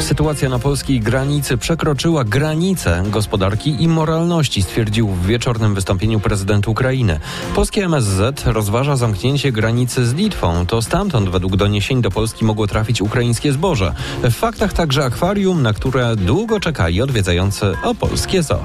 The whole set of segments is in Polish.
Sytuacja na polskiej granicy przekroczyła granice gospodarki i moralności, stwierdził w wieczornym wystąpieniu prezydent Ukrainy. Polskie MSZ rozważa zamknięcie granicy z Litwą. To stamtąd według doniesień do Polski mogło trafić ukraińskie zboże. W faktach także akwarium, na które długo czekali odwiedzający opolskie zoo.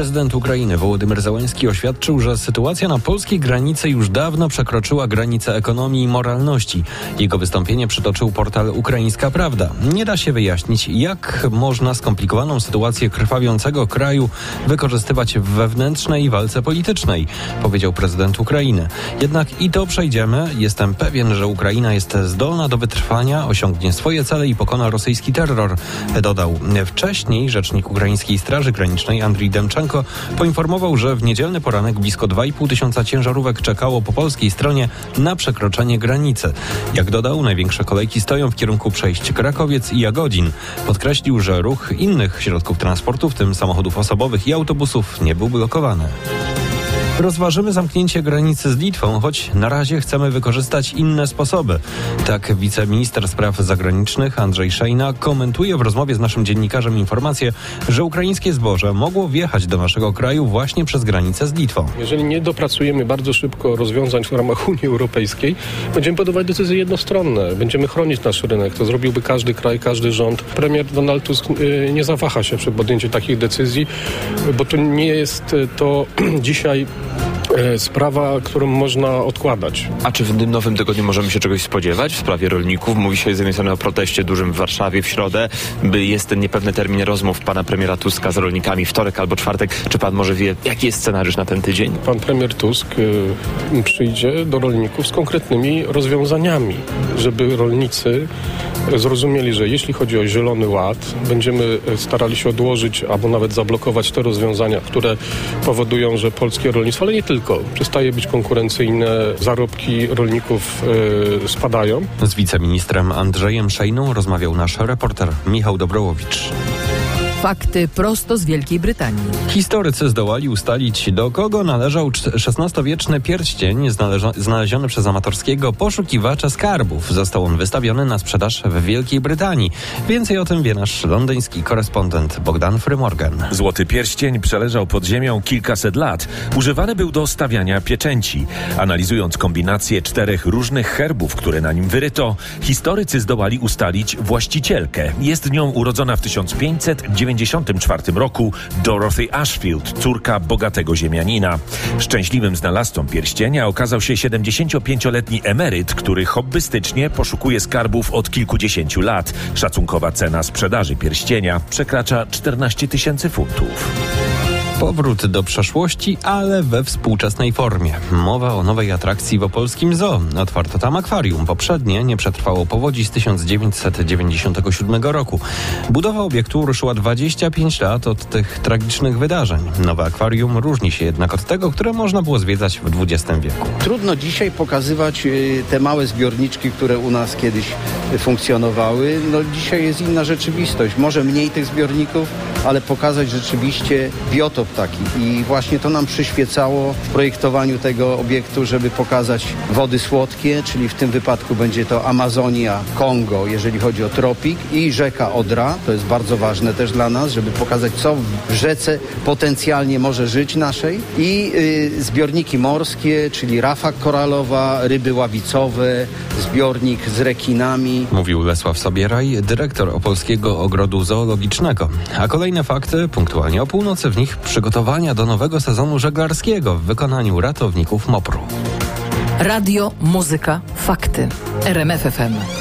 Prezydent Ukrainy Wołodymyr Załański oświadczył, że sytuacja na polskiej granicy już dawno przekroczyła granice ekonomii i moralności. Jego wystąpienie przytoczył portal Ukraińska Prawda. Nie da się wyjaśnić, jak można skomplikowaną sytuację krwawiącego kraju wykorzystywać w wewnętrznej walce politycznej, powiedział prezydent Ukrainy. Jednak i to przejdziemy. Jestem pewien, że Ukraina jest zdolna do wytrwania, osiągnie swoje cele i pokona rosyjski terror, dodał. Wcześniej rzecznik Ukraińskiej Straży Granicznej Andrii Demczenko poinformował, że w niedzielny poranek blisko 2,5 tysiąca ciężarówek czekało po polskiej stronie na przekroczenie granicy. Jak dodał, największe kolejki stoją w kierunku przejść Krakowiec i Jagodzin. Podkreślił, że ruch innych środków transportu, w tym samochodów osobowych i autobusów, nie był blokowany. Rozważymy zamknięcie granicy z Litwą, choć na razie chcemy wykorzystać inne sposoby. Tak wiceminister spraw zagranicznych Andrzej Szejna komentuje w rozmowie z naszym dziennikarzem informację, że ukraińskie zboże mogło wjechać do naszego kraju właśnie przez granicę z Litwą. Jeżeli nie dopracujemy bardzo szybko rozwiązań w ramach Unii Europejskiej, będziemy podejmować decyzje jednostronne. Będziemy chronić nasz rynek. To zrobiłby każdy kraj, każdy rząd. Premier Donald Tusk y, nie zawaha się przy podjęciu takich decyzji, bo to nie jest y, to dzisiaj e, sprawa, którą można odkładać. A czy w tym nowym tygodniu możemy się czegoś spodziewać w sprawie rolników? Mówi się z jednej strony o proteście dużym w Warszawie w środę. By jest ten niepewny termin rozmów pana premiera Tuska z rolnikami wtorek albo czwartek. Czy pan może wie, jaki jest scenariusz na ten tydzień? Pan premier Tusk y, przyjdzie do rolników z konkretnymi rozwiązaniami, żeby rolnicy zrozumieli, że jeśli chodzi o Zielony Ład, będziemy starali się odłożyć albo nawet zablokować te rozwiązania, które powodują, że polskie rolnictwo, ale nie tylko, przestaje być konkurencyjne, zarobki rolników y, spadają. Z wiceministrem Andrzejem Szejną rozmawiał nasz reporter Michał Dobrołowicz. Fakty prosto z Wielkiej Brytanii. Historycy zdołali ustalić, do kogo należał XVI-wieczny pierścień znaleziony przez amatorskiego poszukiwacza skarbów. Został on wystawiony na sprzedaż w Wielkiej Brytanii. Więcej o tym wie nasz londyński korespondent Bogdan Frymorgan. Złoty pierścień przeleżał pod ziemią kilkaset lat. Używany był do stawiania pieczęci. Analizując kombinację czterech różnych herbów, które na nim wyryto, historycy zdołali ustalić właścicielkę. Jest nią urodzona w 1594 roku Dorothy Ashfield, córka bogatego ziemianina. Szczęśliwym znalazcą pierścienia okazał się 75-letni emeryt, który hobbystycznie poszukuje skarbów od kilkudziesięciu lat. Szacunkowa cena sprzedaży pierścienia przekracza 14 tysięcy funtów. Powrót do przeszłości, ale we współczesnej formie. Mowa o nowej atrakcji w opolskim zoo. Otwarto tam akwarium. Poprzednie nie przetrwało powodzi z 1997 roku. Budowa obiektu ruszyła 25 lat od tych tragicznych wydarzeń. Nowe akwarium różni się jednak od tego, które można było zwiedzać w XX wieku. Trudno dzisiaj pokazywać y, te małe zbiorniczki, które u nas kiedyś funkcjonowały. No dzisiaj jest inna rzeczywistość. Może mniej tych zbiorników, ale pokazać rzeczywiście biotop taki. I właśnie to nam przyświecało w projektowaniu tego obiektu, żeby pokazać wody słodkie, czyli w tym wypadku będzie to Amazonia, Kongo, jeżeli chodzi o tropik i rzeka Odra. To jest bardzo ważne też dla nas, żeby pokazać, co w rzece potencjalnie może żyć naszej. I y, zbiorniki morskie, czyli rafa koralowa, ryby ławicowe, zbiornik z rekinami. Mówił Lesław Sobieraj, dyrektor Opolskiego Ogrodu Zoologicznego. A kolejne fakty, punktualnie o północy w nich przygotowania do nowego sezonu żeglarskiego w wykonaniu ratowników MOPR-u. Radio, muzyka, fakty. RMF FM.